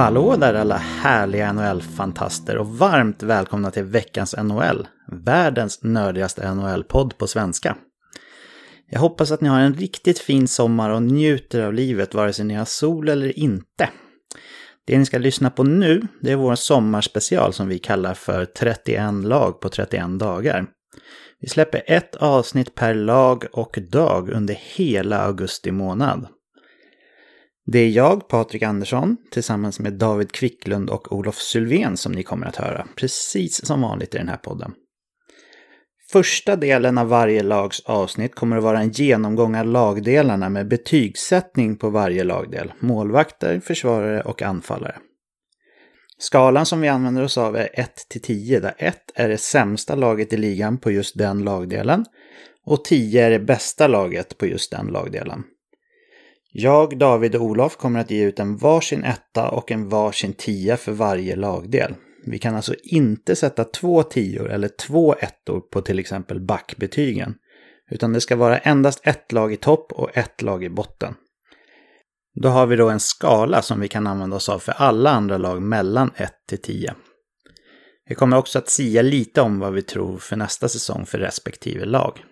Hallå där alla härliga NHL-fantaster och varmt välkomna till veckans NHL, världens nördigaste NHL-podd på svenska. Jag hoppas att ni har en riktigt fin sommar och njuter av livet vare sig ni har sol eller inte. Det ni ska lyssna på nu, det är vår sommarspecial som vi kallar för 31 lag på 31 dagar. Vi släpper ett avsnitt per lag och dag under hela augusti månad. Det är jag, Patrik Andersson, tillsammans med David Kvicklund och Olof Sylvén som ni kommer att höra, precis som vanligt i den här podden. Första delen av varje lags avsnitt kommer att vara en genomgång av lagdelarna med betygssättning på varje lagdel, målvakter, försvarare och anfallare. Skalan som vi använder oss av är 1 till 10 där 1 är det sämsta laget i ligan på just den lagdelen och 10 är det bästa laget på just den lagdelen. Jag, David och Olof kommer att ge ut en varsin etta och en varsin tia för varje lagdel. Vi kan alltså inte sätta två tior eller två ettor på till exempel backbetygen. Utan det ska vara endast ett lag i topp och ett lag i botten. Då har vi då en skala som vi kan använda oss av för alla andra lag mellan 1 till 10. Vi kommer också att sia lite om vad vi tror för nästa säsong för respektive lag.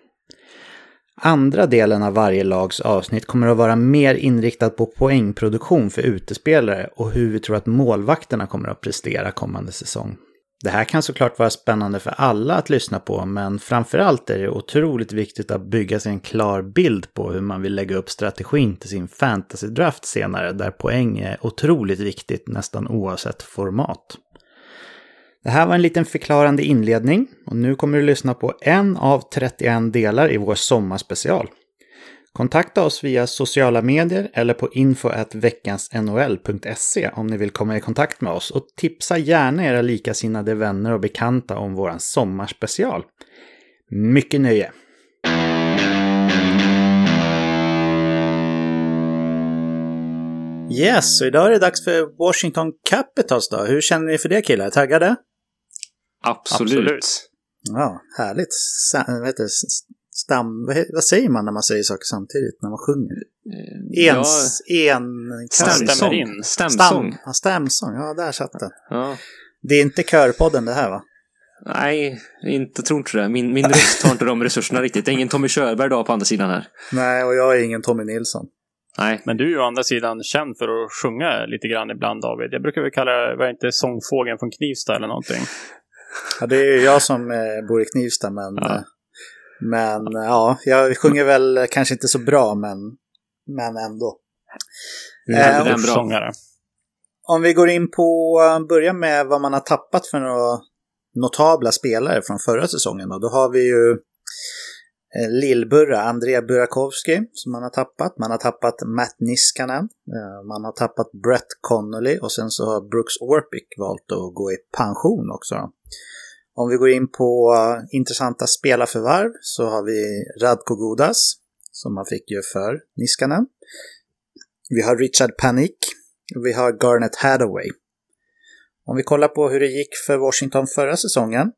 Andra delen av varje lags avsnitt kommer att vara mer inriktad på poängproduktion för utespelare och hur vi tror att målvakterna kommer att prestera kommande säsong. Det här kan såklart vara spännande för alla att lyssna på, men framförallt är det otroligt viktigt att bygga sig en klar bild på hur man vill lägga upp strategin till sin fantasy-draft senare, där poäng är otroligt viktigt nästan oavsett format. Det här var en liten förklarande inledning och nu kommer du lyssna på en av 31 delar i vår sommarspecial. Kontakta oss via sociala medier eller på info.veckansnhl.se om ni vill komma i kontakt med oss och tipsa gärna era likasinnade vänner och bekanta om vår sommarspecial. Mycket nöje! Yes, så idag är det dags för Washington Capitals då. Hur känner ni för det killar? Taggade? Absolut. Absolut. Ja, härligt. Vad heter det? Stam, vad säger man när man säger saker samtidigt när man sjunger? Eh, Ens, ja, en... Stämsång. In. Stämsång. Ja, stämsång. Ja, där satt den. Ja. Det är inte körpodden det här va? Nej, inte tror inte det. Min, min röst har inte de resurserna riktigt. Det är ingen Tommy Körberg då på andra sidan här. Nej, och jag är ingen Tommy Nilsson. Nej. Men du är ju å andra sidan känd för att sjunga lite grann ibland David. Jag brukar väl kalla det, vad är inte, sångfågeln från Knivsta eller någonting? Ja, det är ju jag som eh, bor i Knivsta, men, ja. Eh, men ja, jag sjunger väl kanske inte så bra, men, men ändå. Eh, en bra sångare. Om vi går in på, börja med vad man har tappat för några notabla spelare från förra säsongen. Och då har vi ju Eh, Eh, Lillburra, Andrea Burakovsky, som man har tappat. Man har tappat Matt Niskanen. Eh, man har tappat Brett Connolly och sen så har Brooks Orpik valt att gå i pension också. Om vi går in på eh, intressanta spelarförvärv så har vi Radko Godas, som man fick ju för Niskanen. Vi har Richard Panik. Vi har Garnet Hathaway. Om vi kollar på hur det gick för Washington förra säsongen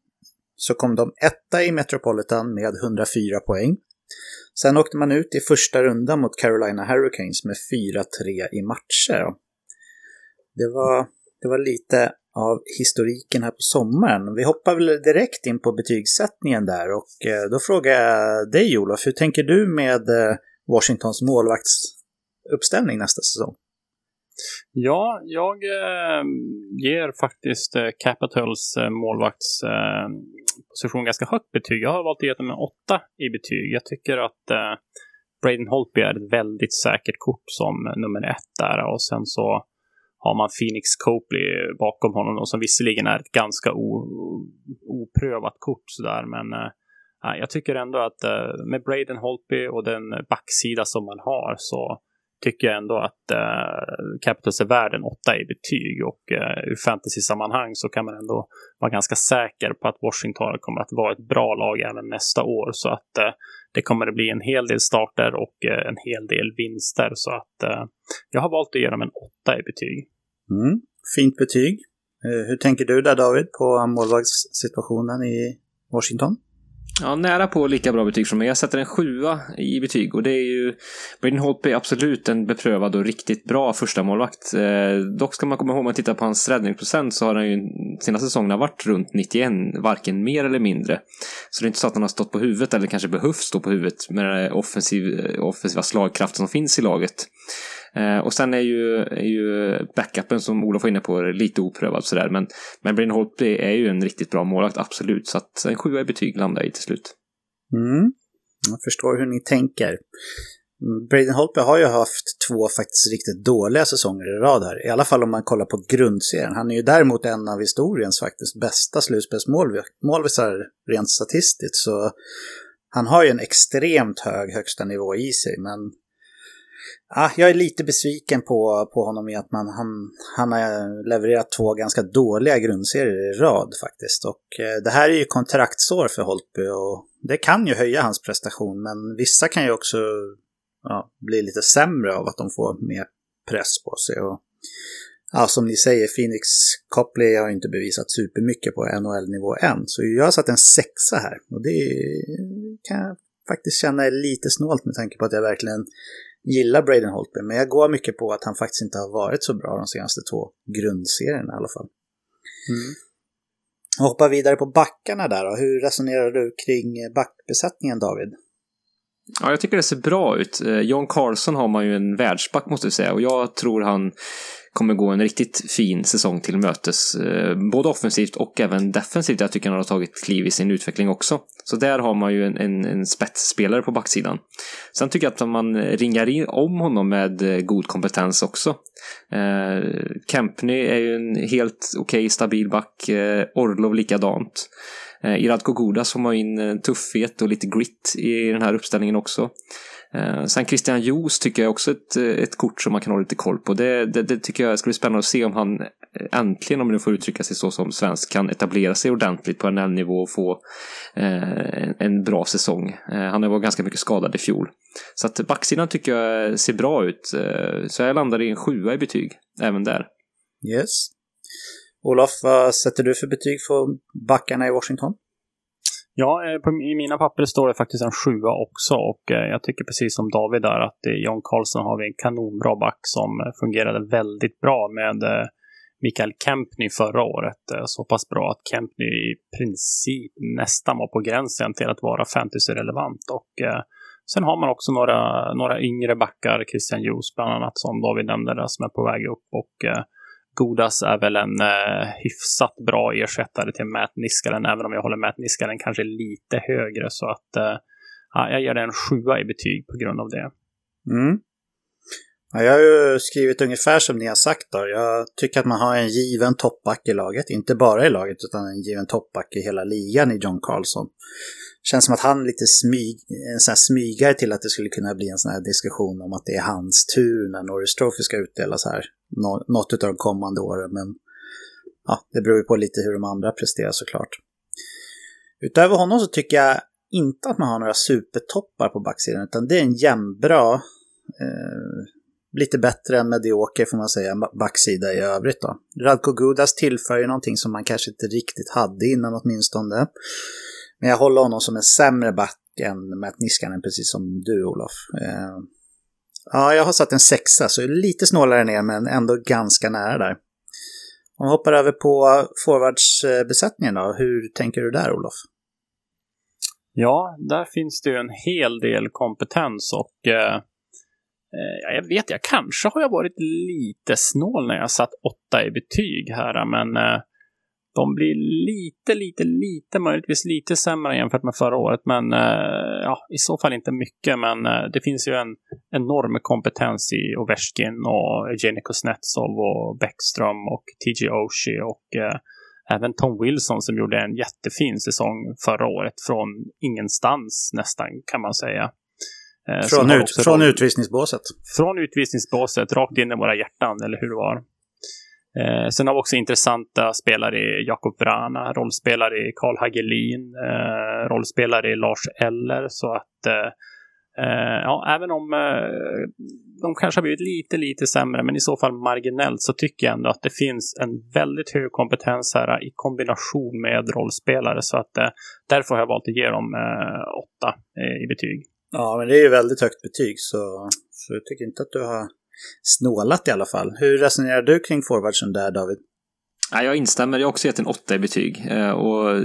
så kom de etta i Metropolitan med 104 poäng. Sen åkte man ut i första rundan mot Carolina Hurricanes med 4-3 i matcher. Det var, det var lite av historiken här på sommaren. Vi hoppar väl direkt in på betygssättningen där och eh, då frågar jag dig Olof, hur tänker du med eh, Washingtons målvaktsuppställning nästa säsong? Ja, jag eh, ger faktiskt eh, Capitals eh, eh position ganska högt betyg. Jag har valt att ge dem en åtta i betyg. Jag tycker att eh, Braden Holtby är ett väldigt säkert kort som eh, nummer ett där. Och sen så har man Phoenix Copley bakom honom och som visserligen är ett ganska oprövat kort sådär. Men eh, jag tycker ändå att eh, med Braden Holtby och den backsida som man har så tycker jag ändå att eh, Capitals är värd en åtta i betyg och eh, ur fantasy-sammanhang så kan man ändå vara ganska säker på att Washington kommer att vara ett bra lag även nästa år så att eh, det kommer att bli en hel del starter och eh, en hel del vinster så att eh, jag har valt att ge dem en åtta i betyg. Mm, fint betyg. Eh, hur tänker du där David på målvaktssituationen i Washington? Ja, nära på lika bra betyg som mig. Jag sätter en sjua i betyg och det är ju... Braden Holtby är absolut en beprövad och riktigt bra första målvakt. Eh, dock ska man komma ihåg, om man tittar på hans räddningsprocent så har han ju senaste säsongerna varit runt 91, varken mer eller mindre. Så det är inte så att han har stått på huvudet eller kanske behövt stå på huvudet med den offensiv, offensiva slagkraften som finns i laget. Eh, och sen är ju, är ju backupen som Olof var inne på lite oprövad sådär. Men, men Brain Holtby är ju en riktigt bra målvakt, absolut. Så att en sjua i betyg landar jag i till slut. Mm. Jag förstår hur ni tänker. Braden Holtby har ju haft två faktiskt riktigt dåliga säsonger i rad här. I alla fall om man kollar på grundserien. Han är ju däremot en av historiens faktiskt bästa slutspelsmålvisar rent statistiskt. Så han har ju en extremt hög högsta nivå i sig. Men Ja, jag är lite besviken på, på honom i att man, han, han har levererat två ganska dåliga grundserier i rad faktiskt. Och eh, det här är ju kontraktsår för Holtby och det kan ju höja hans prestation men vissa kan ju också ja, bli lite sämre av att de får mer press på sig. Och, ja, som ni säger, Phoenix Copley har inte bevisat supermycket på NHL-nivå än. Så jag har satt en sexa här och det kan jag faktiskt känna är lite snålt med tanke på att jag verkligen gillar Braden Holtby, men jag går mycket på att han faktiskt inte har varit så bra de senaste två grundserierna i alla fall. Mm. Hoppa vidare på backarna där då. Hur resonerar du kring backbesättningen David? Ja, jag tycker det ser bra ut. Eh, John Carlson har man ju en världsback måste jag säga och jag tror han kommer gå en riktigt fin säsong till mötes. Eh, både offensivt och även defensivt. Jag tycker han har tagit kliv i sin utveckling också. Så där har man ju en, en, en spetsspelare på backsidan. Sen tycker jag att man ringar in om honom med eh, god kompetens också. Eh, Kempny är ju en helt okej okay, stabil back. Eh, Orlov likadant. Eh, I Radko Godas får man in eh, tuffhet och lite grit i den här uppställningen också. Eh, sen Christian Joos tycker jag också ett, eh, ett kort som man kan ha lite koll på. Det, det, det, tycker jag ska bli spännande att se om han eh, äntligen, om det får uttrycka sig så som svensk, kan etablera sig ordentligt på NL-nivå och få eh, en bra säsong. Eh, han har varit ganska mycket skadad i fjol. Så att backsidan tycker jag ser bra ut. Eh, så jag landar i en sjua i betyg, även där. Yes. Olof, vad sätter du för betyg för backarna i Washington? Ja, eh, i mina papper står det faktiskt en sjua också och eh, jag tycker precis som David där att i John Carlson har vi en kanonbra back som fungerade väldigt bra med Mikael Kempny förra året. Så pass bra att Kempny i princip nästan var på gränsen till att vara fantasy-relevant. Och sen har man också några, några yngre backar, Christian Hughes bland annat, som David nämnde, där, som är på väg upp. Och Godas är väl en eh, hyfsat bra ersättare till Matt Niskanen, även om jag håller Matt Niskanen kanske lite högre. Så att eh, jag ger den en sjua i betyg på grund av det. Mm. Ja, jag har ju skrivit ungefär som ni har sagt. Då. Jag tycker att man har en given toppback i laget. Inte bara i laget, utan en given toppback i hela ligan i John Carlson. Känns som att han lite smyg, en sån här smygare till att det skulle kunna bli en sån här diskussion om att det är hans tur när Norris Trophy ska utdelas här något av de kommande åren. Men ja, det beror ju på lite hur de andra presterar såklart. Utöver honom så tycker jag inte att man har några supertoppar på backsidan, utan det är en jämnbra, eh, lite bättre än medioker får man säga, backsida i övrigt då. Radko Gudas tillför ju någonting som man kanske inte riktigt hade innan åtminstone. Men jag håller honom som en sämre back än Matt Niskanen, precis som du Olof. Eh, Ja, jag har satt en sexa, så lite snålare ner men ändå ganska nära där. Om vi hoppar över på forwardsbesättningen då, hur tänker du där Olof? Ja, där finns det ju en hel del kompetens och eh, eh jag vet, jag kanske har jag varit lite snål när jag satt åtta i betyg här, men eh, de blir lite, lite, lite, möjligtvis lite sämre jämfört med förra året, men eh, ja, i så fall inte mycket. Men eh, det finns ju en enorm kompetens i Ovechkin och Evgeny Kuznetsov och Bäckström och TJ Oshie och eh, även Tom Wilson som gjorde en jättefin säsong förra året från ingenstans nästan kan man säga. Från, ut, från utvisningsbåset? Från utvisningsbåset, rakt in i våra hjärtan, eller hur det var. Eh, sen har vi också intressanta spelare i Jakob Vrana, rollspelare i Karl Hagelin, eh, rollspelare i Lars Eller. Så att eh, eh, ja, även om eh, de kanske har blivit lite, lite sämre, men i så fall marginellt, så tycker jag ändå att det finns en väldigt hög kompetens här i kombination med rollspelare. Så att eh, därför har jag valt att ge dem eh, åtta eh, i betyg. Ja, men det är ju väldigt högt betyg, så, så jag tycker inte att du har snålat i alla fall. Hur resonerar du kring forwardsen där, David? Ja, jag instämmer, jag har också gett en åtta i betyg. Eh, och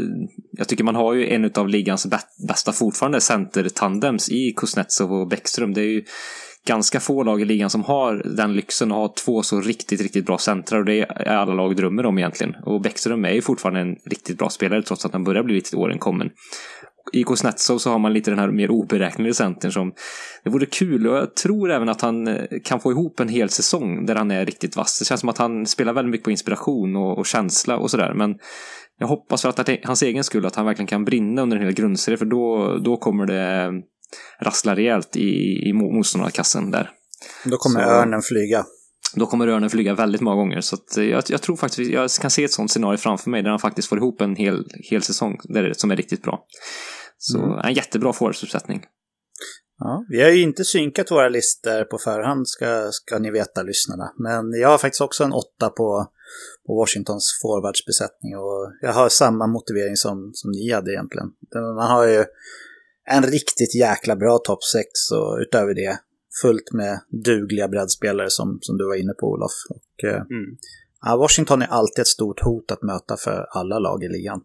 jag tycker man har ju en av ligans bästa fortfarande center-tandems i Kuznetsov och Bäckström. Det är ju ganska få lag i ligan som har den lyxen att ha två så riktigt, riktigt bra centrar och det är alla lag drömmer om egentligen. Och Bäckström är ju fortfarande en riktigt bra spelare trots att han börjar bli lite åren kommen i Kuznetsov så har man lite den här mer oberäkneliga centern som det vore kul och jag tror även att han eh, kan få ihop en hel säsong där han är riktigt vass. Det känns som att han spelar väldigt mycket på inspiration och, och känsla och sådär men jag hoppas för att, hans egen skull att han verkligen kan brinna under en hel grundserie för då, då kommer det rassla rejält i, i motståndarkassen där. Då kommer så, örnen flyga. Då kommer örnen flyga väldigt många gånger. Så jag, jag, tror faktiskt jag kan se ett sånt scenario framför mig där han faktiskt får ihop en hel, hel säsong där, som är riktigt bra. Så mm. en jättebra forwardsuppsättning. Ja, vi har ju inte synkat våra listor på förhand ska, ska ni veta lyssnarna. Men jag har faktiskt också en åtta på, på Washingtons forwardsbesättning och jag har samma motivering som, som ni hade egentligen. Man har ju en riktigt jäkla bra topp 6 och utöver det fullt med dugliga breddspelare som, som du var inne på Olof. Och, eh, mm. ja, Washington är alltid ett stort hot att möta för alla lag i ligan.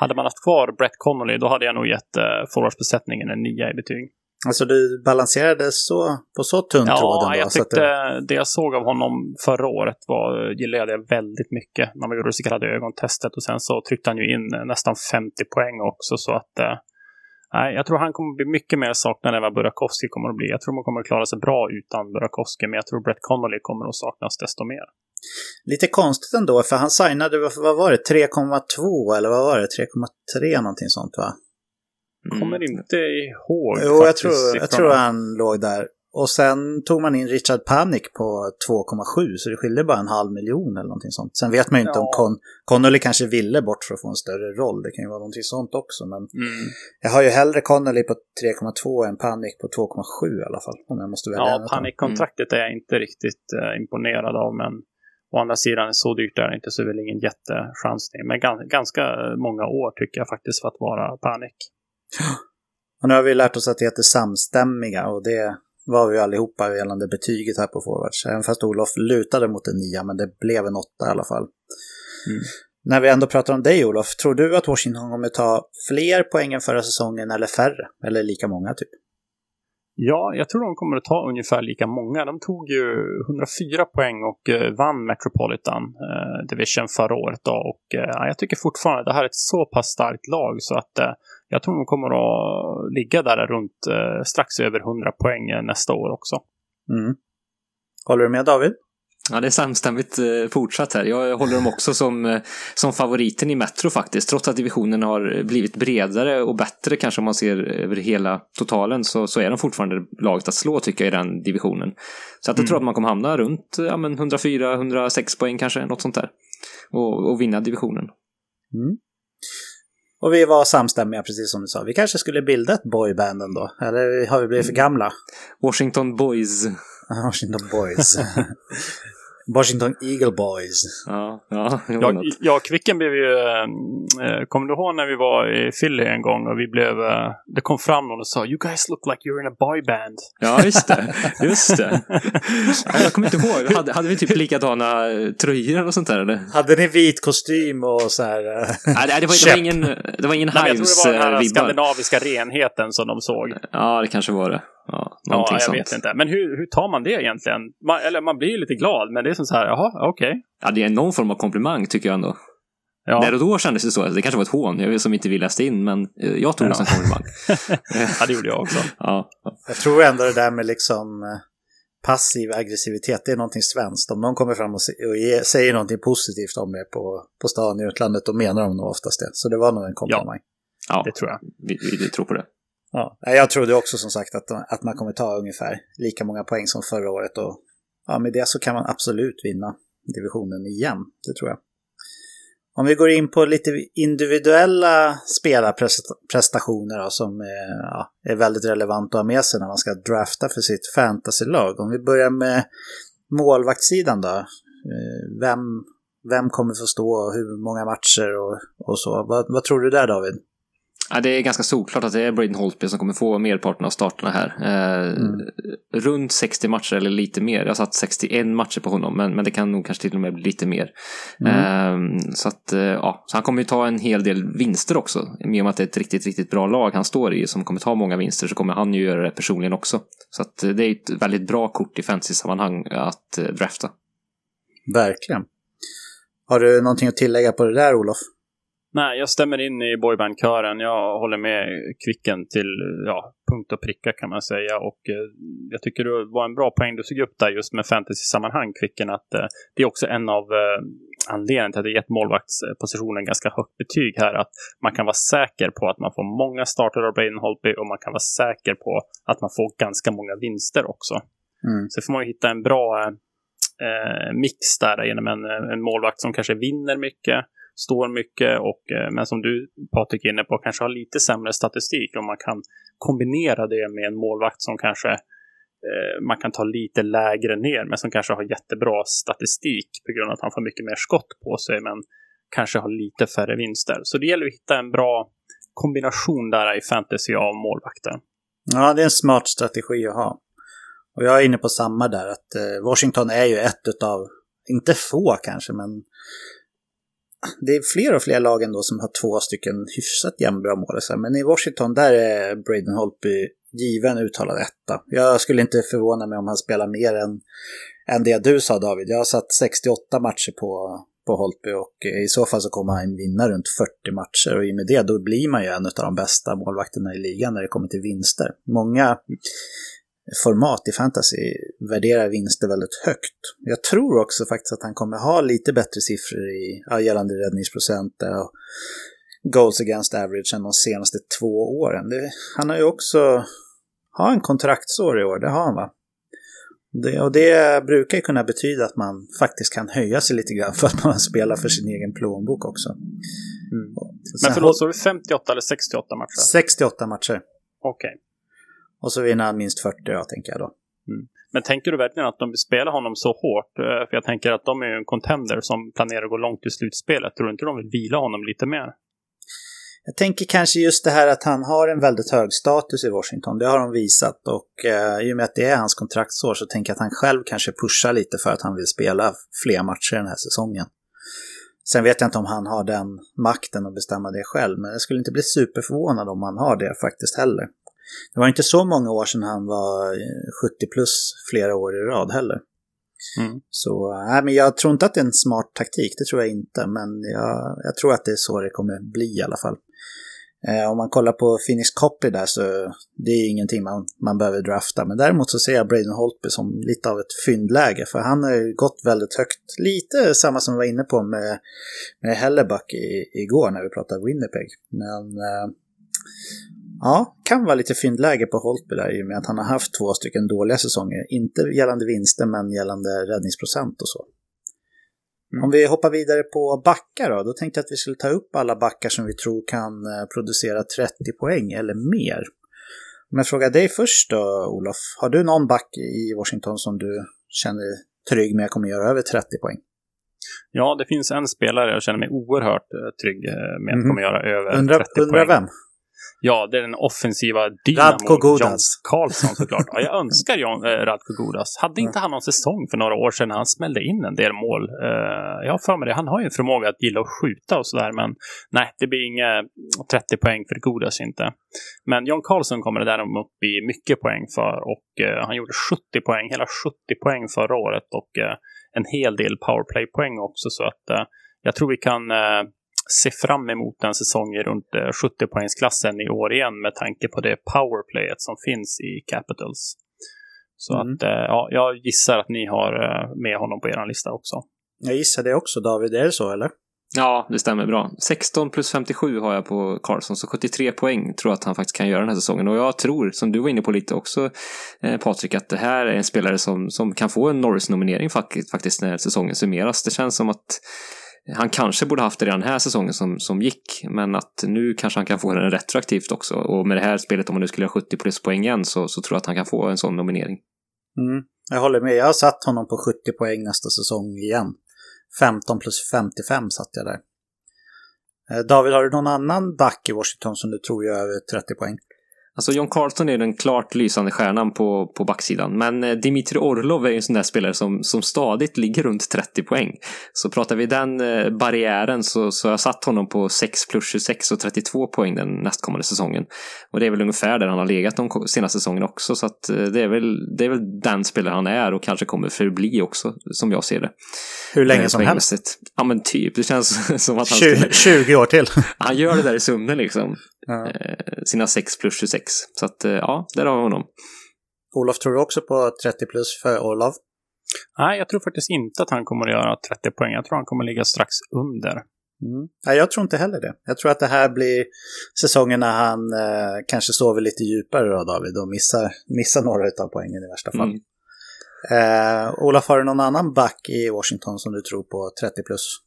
Hade man haft kvar Brett Connolly då hade jag nog gett uh, forwardsbesättningen en nia i betyg. Alltså du balanserade så, på så tunn ja, tråd? Ja, jag tyckte det... det... jag såg av honom förra året var, gillade jag väldigt mycket. När man gjorde det så kallade ögontestet och sen så tryckte han ju in nästan 50 poäng också så att Nej, jag tror han kommer bli mycket mer saknad än vad Burakovsky kommer att bli. Jag tror man kommer att klara sig bra utan Burakovsky, men jag tror Brett Connolly kommer att saknas desto mer. Lite konstigt ändå, för han signade, vad var det, 3,2 eller vad var det, 3,3 någonting sånt va? Mm. Kommer inte ihåg. Jo, jag tror, jag tror han låg där. Och sen tog man in Richard Panic på 2,7 så det skilde bara en halv miljon eller någonting sånt. Sen vet man ju inte ja. om Con Connolly kanske ville bort för att få en större roll. Det kan ju vara någonting sånt också. Men mm. jag har ju hellre Connolly på 3,2 än Panic på 2,7 i alla fall. Om jag måste välja Ja, Panic-kontraktet mm. är jag inte riktigt uh, imponerad av. Men å andra sidan, så dyrt är det inte så är det väl ingen jättechansning. Men ganska många år tycker jag faktiskt för att vara Panic. Och nu har vi lärt oss att det heter samstämmiga och det var vi allihopa gällande betyget här på forwards. Även fast Olof lutade mot en nia, men det blev en åtta i alla fall. Mm. När vi ändå pratar om dig Olof, tror du att Washington kommer ta fler poäng än förra säsongen eller färre? Eller lika många typ? Ja, jag tror de kommer att ta ungefär lika många. De tog ju 104 poäng och eh, vann Metropolitan eh, Division förra året. Då. Och eh, jag tycker fortfarande att det här är ett så pass starkt lag så att eh, jag tror de kommer att ligga där runt eh, strax över 100 poäng eh, nästa år också. Mm. Håller du med David? Ja, det är samstämmigt eh, fortsatt här. Jag håller dem också som, eh, som favoriten i Metro faktiskt. Trots att divisionen har blivit bredare och bättre kanske om man ser över hela totalen så, så är de fortfarande laget att slå tycker jag i den divisionen. Så att jag mm. tror att man kommer hamna runt ja, 104-106 poäng kanske, något sånt där. Och, och vinna divisionen. Mm. Och vi var samstämmiga, precis som du sa. Vi kanske skulle bilda ett boyband ändå. Eller har vi blivit för gamla? Washington Boys. Washington Boys. Washington Eagle Boys. Ja, ja, jag, jag Kvicken blev ju... Äh, kommer du ihåg när vi var i Philly en gång och vi blev... Äh, det kom fram någon och sa You guys look like you're in a boyband. Ja, just det. Just det. jag kommer inte ihåg. Hade, hade vi typ likadana tröjor och sånt där eller? Hade ni vit kostym och så här... Äh, Nej, det, var, det var ingen, det var ingen Nej, Hives-vibbar. Jag tror det var den här skandinaviska renheten som de såg. Ja, det kanske var det. Ja, ja jag sånt. vet inte. Men hur, hur tar man det egentligen? Man, eller man blir ju lite glad, men det är som så här, jaha, okej. Okay. Ja, det är någon form av komplimang tycker jag ändå. Ja. Där och då kändes det så. Det kanske var ett hån, jag vet som inte vi läste in, men eh, jag tog det som komplimang. ja, det gjorde jag också. ja. Jag tror ändå det där med liksom eh, passiv aggressivitet, det är någonting svenskt. Om någon kommer fram och, säger någonting positivt om er på, på stan i utlandet, då menar de nog oftast det. Så det var nog en komplimang. Ja, ja det tror jag. Vi, vi tror på det. Ja, jag trodde också som sagt att, att man kommer ta ungefär lika många poäng som förra året och ja, med det så kan man absolut vinna divisionen igen. Det tror jag. Om vi går in på lite individuella spelarprestationer då, som är, ja, är väldigt relevant att ha med sig när man ska drafta för sitt fantasylag. Om vi börjar med målvaktssidan då. Eh, vem, vem kommer få stå och hur många matcher och, och så? Vad, vad tror du där David? Ja, det är ganska solklart att det är Braden Holtby som kommer få merparten av starterna här. Eh, mm. Runt 60 matcher eller lite mer. Jag har satt 61 matcher på honom, men, men det kan nog kanske till och med bli lite mer. Mm. Eh, så, att, eh, ja, så han kommer ju ta en hel del vinster också. I och med att det är ett riktigt, riktigt bra lag han står i som kommer ta många vinster så kommer han ju göra det personligen också. Så att, eh, det är ett väldigt bra kort i fantasy-sammanhang att eh, drafta. Verkligen. Har du någonting att tillägga på det där, Olof? Nej, jag stämmer in i boybandkören. Jag håller med Kvicken till ja, punkt och pricka kan man säga. Och eh, jag tycker det var en bra poäng du tog upp där just med fantasy-sammanhang, Kvicken. Att eh, det är också en av eh, anledningarna till att det gett målvaktspositionen ganska högt betyg här. Att man kan vara säker på att man får många starter av Braden Holtby och man kan vara säker på att man får ganska många vinster också. Mm. Så får man ju hitta en bra eh, mix där genom en, en målvakt som kanske vinner mycket står mycket och eh, men som du Patrik är inne på kanske har lite sämre statistik om man kan kombinera det med en målvakt som kanske eh, man kan ta lite lägre ner men som kanske har jättebra statistik på grund av att han får mycket mer skott på sig men kanske har lite färre vinster. Så det gäller att hitta en bra kombination där i fantasy av målvakter. Ja, det är en smart strategi att ha. Och jag är inne på samma där, att eh, Washington är ju ett av, inte få kanske, men det är fler och fler lag ändå som har två stycken hyfsat jämnbra målisar. Men i Washington, där är Braden Holtby given uttalad etta. Jag skulle inte förvåna mig om han spelar mer än, än det du sa David. Jag har satt 68 matcher på, på Holtby och i så fall så kommer han vinna runt 40 matcher och i och med det då blir man ju en av de bästa målvakterna i ligan när det kommer till vinster. Många format i fantasy värderar vinster väldigt högt. Jag tror också faktiskt att han kommer ha lite bättre siffror i, ja, gällande räddningsprocent och goals against average än de senaste två åren. Det, han har ju också har en kontraktsår i år, det har han va? Det, och det brukar ju kunna betyda att man faktiskt kan höja sig lite grann för att man spelar för sin egen plånbok också. Mm. Men förlåt, så är det 58 eller 68 matcher? 68 matcher. Okej. Okay. Och så vinner han minst 40 då, tänker jag då. Mm. Men tänker du verkligen att de vill spela honom så hårt? Eh, för jag tänker att de är en contender som planerar att gå långt i slutspelet. Tror du inte de vill vila honom lite mer? Jag tänker kanske just det här att han har en väldigt hög status i Washington. Det har de visat och eh, i och med att det är hans kontraktsår så tänker jag att han själv kanske pushar lite för att han vill spela fler matcher den här säsongen. Sen vet jag inte om han har den makten att bestämma det själv, men jag skulle inte bli superförvånad om han har det faktiskt heller. Det var inte så många år sedan han var 70 plus flera år i rad heller. Mm. Så nej, men jag tror inte att det är en smart taktik, det tror jag inte. Men jag, jag tror att det är så det kommer bli i alla fall. Eh, om man kollar på Phoenix Copy där så det är ingenting man, man behöver drafta. Men däremot så ser jag Braden Holtby som lite av ett fyndläge. För han har gått väldigt högt. Lite samma som vi var inne på med, med Hellebuck i, igår när vi pratade Winnipeg. Men eh, Ja, kan vara lite fyndläge på Holtby där i och med att han har haft två stycken dåliga säsonger. Inte gällande vinster men gällande räddningsprocent och så. Mm. Om vi hoppar vidare på backar då, då tänkte jag att vi skulle ta upp alla backar som vi tror kan eh, producera 30 poäng eller mer. Om jag frågar dig först då, Olof. Har du någon back i Washington som du känner trygg med kommer göra över 30 poäng? Ja, det finns en spelare jag känner mig oerhört eh, trygg eh, med att mm. kommer göra över undra, 30 undra poäng. vem? Ja, det är den offensiva dynamo Radko Godas. John Karlsson såklart. Ja, jag önskar John, äh, Radko Godas. Hade inte han någon säsong för några år sedan när han smällde in en del mål? Uh, jag har för mig det. Han har ju en förmåga att gilla att skjuta och sådär, men nej, det blir inga 30 poäng för Godas inte. Men John Karlsson kommer det däremot upp i mycket poäng för och uh, han gjorde 70 poäng, hela 70 poäng förra året och uh, en hel del powerplay-poäng också, så att jag tror vi kan se fram emot en säsong i runt 70-poängsklassen eh, i år igen med tanke på det powerplayet som finns i Capitals. Så mm. att, eh, ja, jag gissar att ni har eh, med honom på er lista också. Jag gissar det också, David. Är det så, eller? Ja, det stämmer bra. 16 plus 57 har jag på Carlson, så 73 poäng tror jag att han faktiskt kan göra den här säsongen. Och jag tror, som du var inne på lite också, eh, Patrik, att det här är en spelare som, som kan få en Norris-nominering faktiskt, faktiskt när säsongen summeras. Det känns som att han kanske borde haft det redan den här säsongen som, som gick, men att nu kanske han kan få den retroaktivt också. Och med det här spelet, om man nu skulle ha 70 plus poäng igen, så, så tror jag att han kan få en sån nominering. Mm, jag håller med. Jag har satt honom på 70 poäng nästa säsong igen. 15 plus 55 satt jag där. Eh, David, har du någon annan back i Washington som du tror gör över 30 poäng? Alltså John Carlson är den klart lysande stjärnan på, på backsidan. Men eh, Dimitri Orlov är ju en sån där spelare som, som stadigt ligger runt 30 poäng. Så pratar vi den eh, barriären så, så har jag satt honom på 6 plus 26 och 32 poäng den nästkommande säsongen. Och det är väl ungefär där han har legat de senaste säsongerna också. Så eh, det, är väl, det är väl den spelare han är och kanske kommer förbli också, som jag ser det. Hur länge som helst? Ja men typ, det känns som att han 20, 20 år till. han gör det där i summen liksom. Ja. Eh, sina 6 plus 26. Så att eh, ja, där har vi honom. Olof, tror du också på 30 plus för Orlov? Nej, jag tror faktiskt inte att han kommer att göra 30 poäng. Jag tror han kommer att ligga strax under. Mm. Nej, jag tror inte heller det. Jag tror att det här blir säsongen när han eh, kanske sover lite djupare då, David, och missar, missar några av poängen i värsta fall. Mm. Eh, Olof, har du någon annan back i Washington som du tror på 30 plus?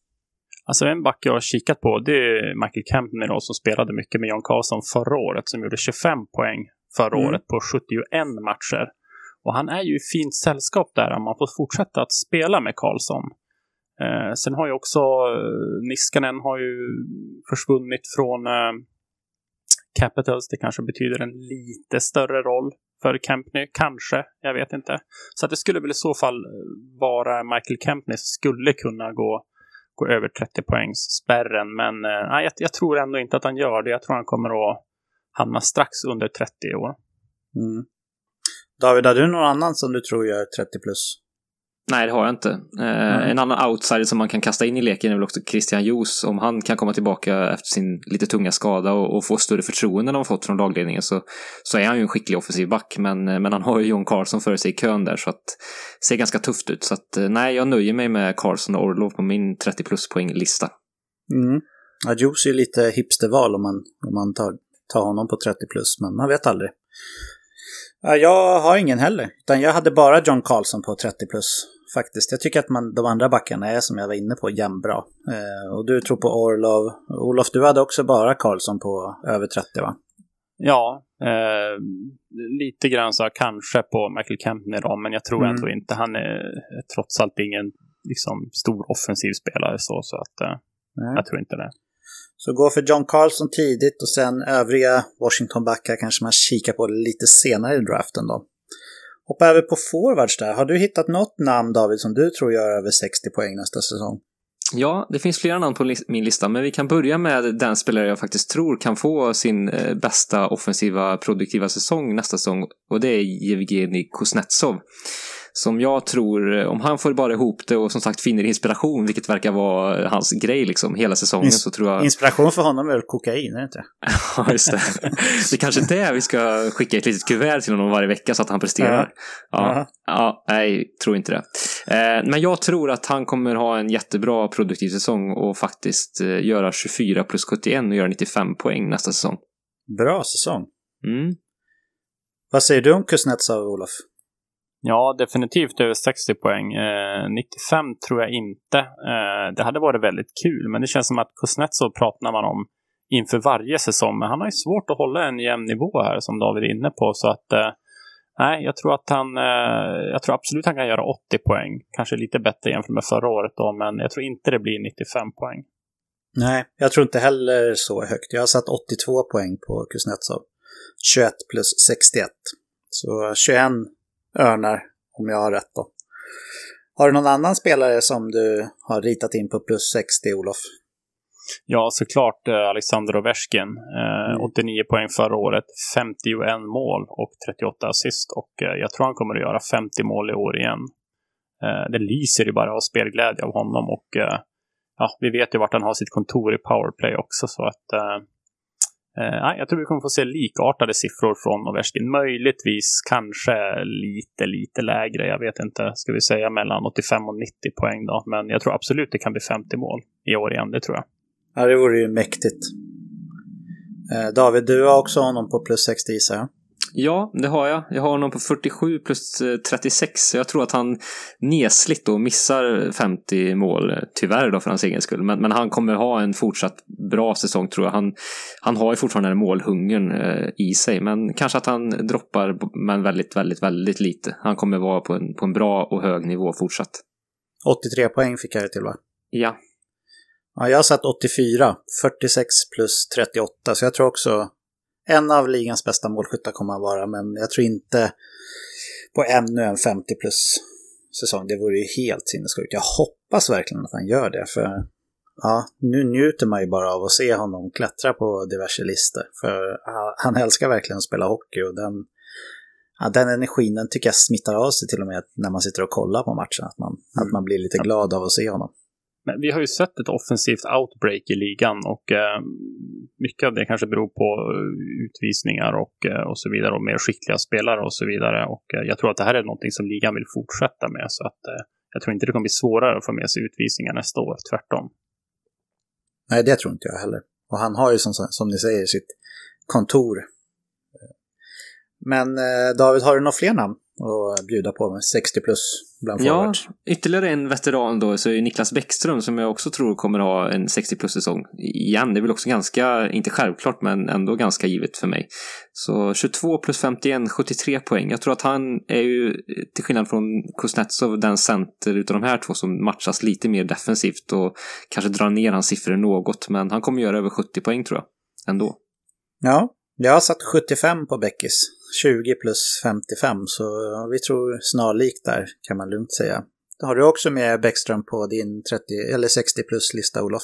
Alltså en back jag har kikat på det är Michael Campbell då, som spelade mycket med John Carlson förra året som gjorde 25 poäng förra Mm. året på 71 matcher. Och han är ju i fint sällskap där om man får fortsätta att spela med Carlson. Eh, sen har ju också eh, Niskanen har ju försvunnit från eh, Capitals. Det kanske betyder en lite större roll för Kempney, kanske. Jag vet inte. Så att det skulle väl i så fall eh, vara Michael Kempney som skulle kunna gå gå över 30 poängs spärren. Men eh, jag, jag tror ändå inte att han gör det. Jag tror han kommer att hamna strax under 30 i år. Mm. David, har du någon annan som du tror gör 30 plus? Nej, det har jag inte. Eh, En annan outsider som man kan kasta in i leken är väl också Christian Jos. Om han kan komma tillbaka efter sin lite tunga skada och, och få större förtroende än han fått från lagledningen så, så är han ju en skicklig offensiv back. Men, eh, men han har ju John Carlson före sig i kön där så att det ser ganska tufft ut. Så att eh, nej, jag nöjer mig med Carlson och Orlov på min 30 plus poänglista. Mm. Ja, Juice är ju lite hipsterval om man, om man tar, tar honom på 30 plus, men man vet aldrig. Ja, jag har ingen heller, utan jag hade bara John Carlson på 30 plus faktiskt. Jag tycker att man, de andra backarna är, som jag var inne på, jämnbra. Eh, och du tror på Orlov. Olof, du hade också bara Carlson på över 30 va? Ja, eh, lite grann så kanske på Michael Kempney då, men jag tror Mm. ändå inte. Han är trots allt ingen liksom, stor offensiv spelare så, så att eh, jag tror inte det. Så gå för John Carlson tidigt och sen övriga Washington-backar kanske man kikar på lite senare i draften då. Hoppa över på forwards där. Har du hittat något namn David som du tror gör över 60 poäng nästa säsong? Ja, det finns flera namn på min lista, men vi kan börja med den spelare jag faktiskt tror kan få sin eh, bästa offensiva produktiva säsong nästa säsong och det är Jevgenij Kuznetsov. Som jag tror, eh, om han får bara ihop det och som sagt finner inspiration, vilket verkar vara hans grej liksom hela säsongen, Ins- så tror jag... Inspiration för honom är kokain, är det inte? Ja, just det. Det är kanske är det vi ska skicka ett litet kuvert till honom varje vecka så att han presterar. Ja, Ja. ja nej, tror inte det. Eh, Men jag tror att han kommer ha en jättebra produktiv säsong och faktiskt eh, göra 24 plus 71 och göra 95 poäng nästa säsong. Bra säsong. Mm. Vad säger du om Kuznetsov, Olof? Ja, definitivt över 60 poäng. Eh, 95 tror jag inte. Eh, det hade varit väldigt kul, men det känns som att Kuznetsov pratar man om inför varje säsong. Men han har ju svårt att hålla en jämn nivå här, som David är inne på. Så att, eh, nej, jag tror att han, eh, jag tror absolut han kan göra 80 poäng. Kanske lite bättre jämfört med förra året då, men jag tror inte det blir 95 poäng. Nej, jag tror inte heller så högt. Jag har satt 82 poäng på Kuznetsov. 21 plus 61. Så 21 örnar, om jag har rätt då. Har du någon annan spelare som du har ritat in på plus 60, Olof? Ja, såklart eh, Alexander Ovechkin. Eh, Mm. 89 poäng förra året, 51 mål och 38 assist. Och eh, jag tror han kommer att göra 50 mål i år igen. Eh, det lyser ju bara av spelglädje av honom och eh, ja, vi vet ju vart han har sitt kontor i powerplay också. Så att eh, jag tror vi kommer få se likartade siffror från Ovechkin. Möjligtvis kanske lite, lite lägre. Jag vet inte. Ska vi säga mellan 85 och 90 poäng då. Men jag tror absolut det kan bli 50 mål i år igen. Det tror jag. Ja, det vore ju mäktigt. Eh, David, du har också honom på plus 60 gissar jag. Ja, det har jag. Jag har honom på 47 plus 36. Så jag tror att han nesligt då missar 50 mål, tyvärr då för hans egen skull. Men, men han kommer ha en fortsatt bra säsong tror jag. Han, han har ju fortfarande den målhungern eh, i sig, men kanske att han droppar, men väldigt, väldigt, väldigt lite. Han kommer vara på en, på en bra och hög nivå fortsatt. 83 poäng fick jag det till va? Ja. Ja, jag har satt 84, 46 plus 38, så jag tror också en av ligans bästa målskyttar kommer han vara, men jag tror inte på ännu en 50 plus säsong. Det vore ju helt sinnessjukt. Jag hoppas verkligen att han gör det, för ja, nu njuter man ju bara av att se honom klättra på diverse listor. För han älskar verkligen att spela hockey och den, ja, den energin den tycker jag smittar av sig till och med när man sitter och kollar på matchen. Att man, mm. att man blir lite glad av att se honom. Men vi har ju sett ett offensivt outbreak i ligan och eh, mycket av det kanske beror på eh, utvisningar och, eh, och så vidare och mer skickliga spelare och så vidare. Och eh, jag tror att det här är någonting som ligan vill fortsätta med så att eh, jag tror inte det kommer bli svårare att få med sig utvisningar nästa år, tvärtom. Nej, det tror inte jag heller. Och han har ju som, som ni säger sitt kontor. Men eh, David, har du några fler namn? att bjuda på med 60 plus bland forwards. Ja, ytterligare en veteran då så är Niklas Bäckström som jag också tror kommer ha en 60 plus säsong igen. Det är väl också ganska, inte självklart, men ändå ganska givet för mig. Så 22 plus 51, 73 poäng. Jag tror att han är ju, till skillnad från Kuznetsov, den center utav de här två som matchas lite mer defensivt och kanske drar ner hans siffror något. Men han kommer göra över 70 poäng tror jag, ändå. Ja, jag har satt 75 på Beckis. 20 plus 55, så vi tror snarlikt där kan man lugnt säga. Har du också med Bäckström på din 30 eller 60 plus-lista, Olof?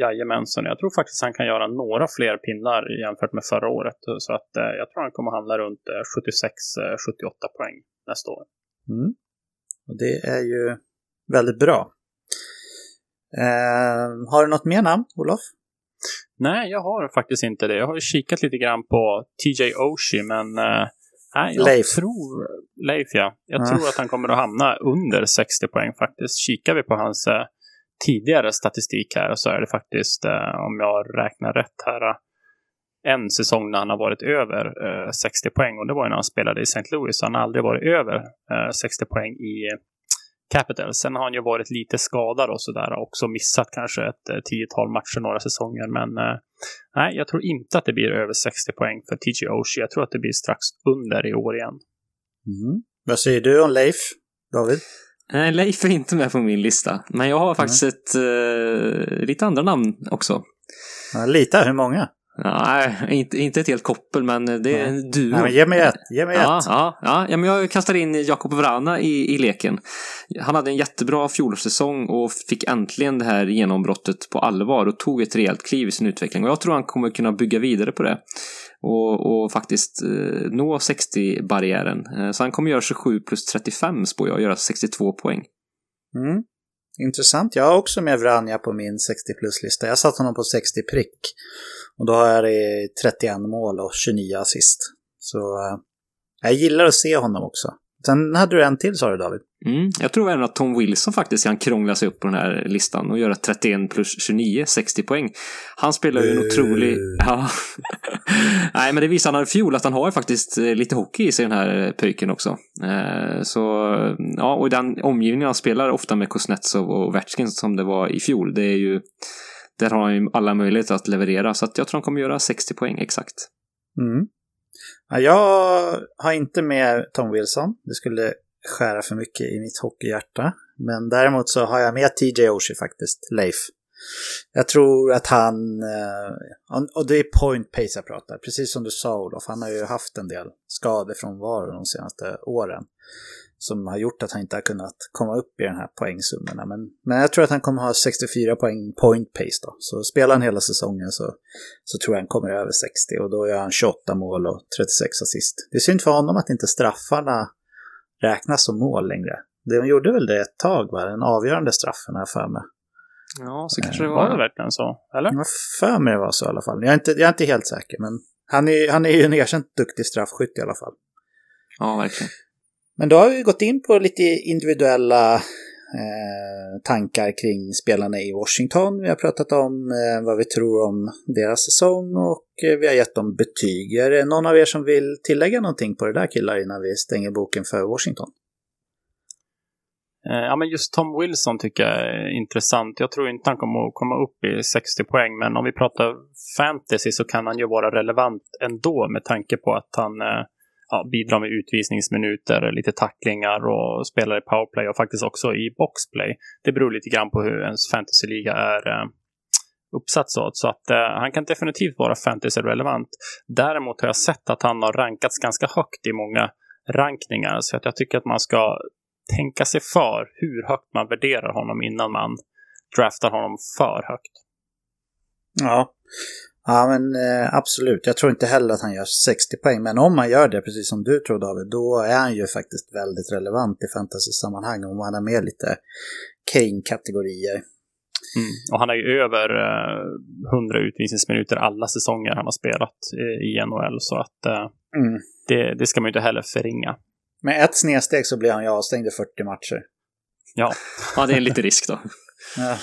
Jajamensan, jag tror faktiskt han kan göra några fler pinnar jämfört med förra året. Så att eh, jag tror han kommer handla runt 76-78 eh, poäng nästa år. Mm. Och det är ju väldigt bra. Eh, har du något mer namn, Olof? Nej, jag har faktiskt inte det. Jag har kikat lite grann på TJ Oshie, men eh, nej, jag Leif. tror... Leif, ja. Jag ja. tror att han kommer att hamna under 60 poäng faktiskt. Kikar vi på hans eh, tidigare statistik här så är det faktiskt, eh, om jag räknar rätt här, en säsong när han har varit över 60 eh, poäng och det var ju när han spelade i St. Louis. Han har aldrig varit över 60 poäng i Capital. Sen har han ju varit lite skadad och sådär och också missat kanske ett eh, tiotal matcher några säsonger. Men eh, nej, jag tror inte att det blir över 60 poäng för TJ Oshie. Jag tror att det blir strax under i år igen. Mm. Vad säger du om Leif, David? Nej, Leif är inte med på min lista. Men jag har faktiskt mm. ett uh, lite andra namn också. Ja, lite? Hur många? Nej, inte, inte ett helt koppel, men det är en duo. Nej, men ge mig ett. Ge mig ja, ett. Ja, ja, ja, men jag kastar in Jakob Vrana i, i leken. Han hade en jättebra fjolårssäsong och fick äntligen det här genombrottet på allvar och tog ett rejält kliv i sin utveckling. Och jag tror han kommer kunna bygga vidare på det. Och, och faktiskt eh, nå 60-barriären. Eh, så han kommer göra 27 plus 35 spår jag, och göra 62 poäng. Mm. Intressant. Jag har också med Vranja på min 60 plus-lista. Jag satt honom på 60 prick. Och då har jag det 31 mål och 29 assist. Så äh, jag gillar att se honom också. Sen hade du en till sa du David? Mm, jag tror även att Tom Wilson faktiskt kan krångla sig upp på den här listan och göra 31 plus 29, 60 poäng. Han spelar ju en otrolig... Ja. Nej, men det visar han i fjol att han har ju faktiskt eh, lite hockey i sig den här eh, pöjken också. Eh, så, ja, och den omgivningen han spelar ofta med Kuznetsov och Vetjkin som det var i fjol, det är ju... Där har han ju alla möjligheter att leverera, så att jag tror han kommer göra 60 poäng exakt. Mm. Ja, jag har inte med Tom Wilson. Det skulle skära för mycket i mitt hockeyhjärta. Men däremot så har jag med TJ Oshie faktiskt, Leif. Jag tror att han, eh, och det är point pace jag pratar, precis som du sa Olof, han har ju haft en del skador från var de senaste åren som har gjort att han inte har kunnat komma upp i den här poängsummorna. Men, men jag tror att han kommer ha 64 poäng point pace då. Så spelar han hela säsongen så, så tror jag han kommer över 60 och då gör han 28 mål och 36 assist. Det är synd för honom att inte straffarna räknas som mål längre. De gjorde väl det ett tag, va? Den avgörande straffen här för mig. Ja, så kanske det var. Var det verkligen så? Eller? Jag för mig det var så i alla fall. Jag är inte, jag är inte helt säker, men han är, han är ju en erkänt duktig straffskytt i alla fall. Ja, verkligen. Men då har vi gått in på lite individuella eh, tankar kring spelarna i Washington. Vi har pratat om eh, vad vi tror om deras säsong och eh, vi har gett dem betyg. Är det någon av er som vill tillägga någonting på det där killar innan vi stänger boken för Washington? Eh, ja, men just Tom Wilson tycker jag är intressant. Jag tror inte han kommer att komma upp i 60 poäng, men om vi pratar fantasy så kan han ju vara relevant ändå med tanke på att han eh, ja, bidra med utvisningsminuter, lite tacklingar och spela i powerplay och faktiskt också i boxplay. Det beror lite grann på hur ens fantasyliga är eh, uppsatt så. Så att eh, han kan definitivt vara fantasy-relevant. Däremot har jag sett att han har rankats ganska högt i många rankningar. Så att jag tycker att man ska tänka sig för hur högt man värderar honom innan man draftar honom för högt. Ja, Ja, men eh, absolut. Jag tror inte heller att han gör 60 poäng. Men om han gör det, precis som du tror David, då är han ju faktiskt väldigt relevant i fantasy-sammanhang. Om han är med lite kring kategorier. Mm. Och han har ju över eh, 100 utvisningsminuter alla säsonger han har spelat eh, i NHL. Så att eh, mm. det, det ska man ju inte heller förringa. Med ett snedsteg så blir han ju avstängd i 40 matcher. Ja. ja, det är en lite risk då. ja.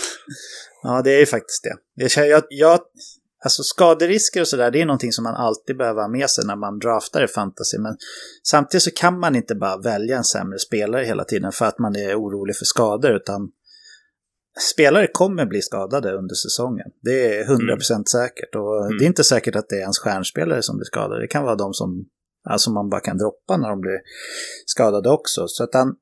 ja, det är ju faktiskt det. Jag, jag, Alltså skaderisker och sådär, det är någonting som man alltid behöver ha med sig när man draftar i fantasy. Men samtidigt så kan man inte bara välja en sämre spelare hela tiden för att man är orolig för skador. Utan spelare kommer bli skadade under säsongen. Det är 100% mm. säkert. Och mm. det är inte säkert att det är ens stjärnspelare som blir skadade. Det kan vara de som alltså man bara kan droppa när de blir skadade också. Så att han,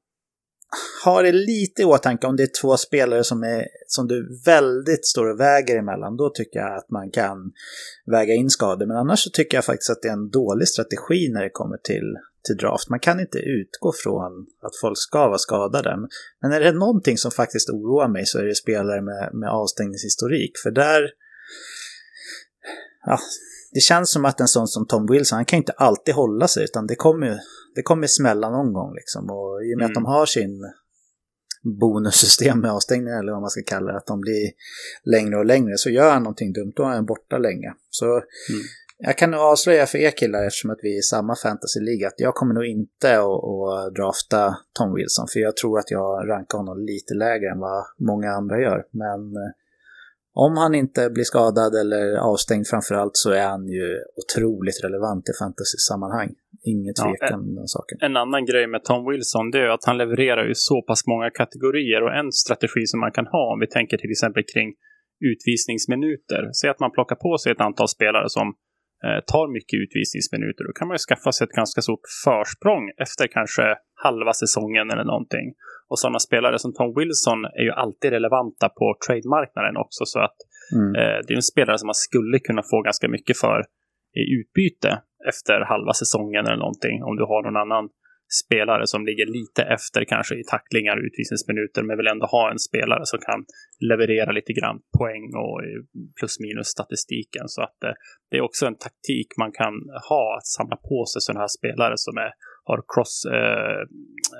ha det lite i åtanke om det är två spelare som, är, som du väldigt står och väger emellan. Då tycker jag att man kan väga in skador. Men annars så tycker jag faktiskt att det är en dålig strategi när det kommer till, till draft. Man kan inte utgå från att folk ska vara skadade. Men är det någonting som faktiskt oroar mig så är det spelare med, med avstängningshistorik. För där... Ja, det känns som att en sån som Tom Wilson, han kan inte alltid hålla sig utan det kommer, det kommer smälla någon gång liksom. Och i och med mm. att de har sin bonussystem med avstängningar eller vad man ska kalla det, att de blir längre och längre, så gör han någonting dumt, då är han borta länge. Så mm. jag kan avslöja för er killar, eftersom att vi är i samma fantasy-liga, att jag kommer nog inte att, att drafta Tom Wilson, för jag tror att jag rankar honom lite lägre än vad många andra gör. Men eh, om han inte blir skadad eller avstängd framförallt så är han ju otroligt relevant i fantasy-sammanhang. Inget tvekan ja, om den saken. En annan grej med Tom Wilson det är att han levererar ju så pass många kategorier och en strategi som man kan ha om vi tänker till exempel kring utvisningsminuter. Säg att man plockar på sig ett antal spelare som tar mycket utvisningsminuter. Då kan man ju skaffa sig ett ganska stort försprång efter kanske halva säsongen eller någonting. Och sådana spelare som Tom Wilson är ju alltid relevanta på trademarknaden också. Så att mm. eh, det är en spelare som man skulle kunna få ganska mycket för i utbyte efter halva säsongen eller någonting. Om du har någon annan spelare som ligger lite efter kanske i tacklingar och utvisningsminuter men vill ändå ha en spelare som kan leverera lite grann poäng och plus minus statistiken. Så att eh, det är också en taktik man kan ha att samla på sig sådana här spelare som är har cross eh,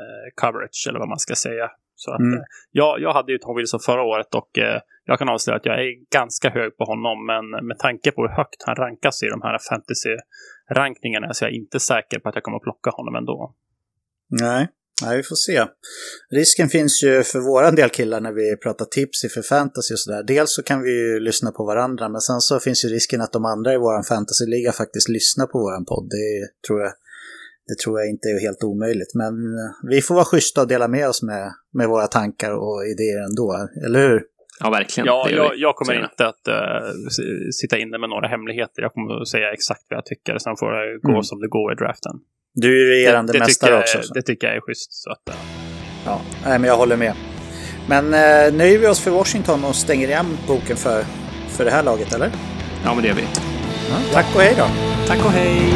eh, coverage eller vad man ska säga. Så att, mm. eh, jag, jag hade ju Tom Wilson förra året och eh, jag kan avslöja att jag är ganska hög på honom. Men med tanke på hur högt han rankas i de här fantasy-rankningarna så är jag inte säker på att jag kommer att plocka honom ändå. Nej, Nej, vi får se. Risken finns ju för våran del killar när vi pratar tips för fantasy och sådär. Dels så kan vi ju lyssna på varandra, men sen så finns ju risken att de andra i våran fantasyliga faktiskt lyssnar på våran podd. Det tror jag det tror jag inte är helt omöjligt. Men eh, vi får vara schyssta och dela med oss med, med våra tankar och idéer ändå, eller hur? Ja, verkligen. Ja, jag, jag, kommer inte att uh, sitta inne med några hemligheter. Jag kommer att säga exakt vad jag tycker. Sen får det gå mm. som det går i draften. Du är ju regerande det, det mästare också. Så. Det tycker jag är schysst. Så att, uh... Ja, nej, men jag håller med. Men uh, nöjer vi oss för Washington och stänger igen boken för, för det här laget, eller? Ja, men det gör vi. Ja, tack och hej då. Tack och hej.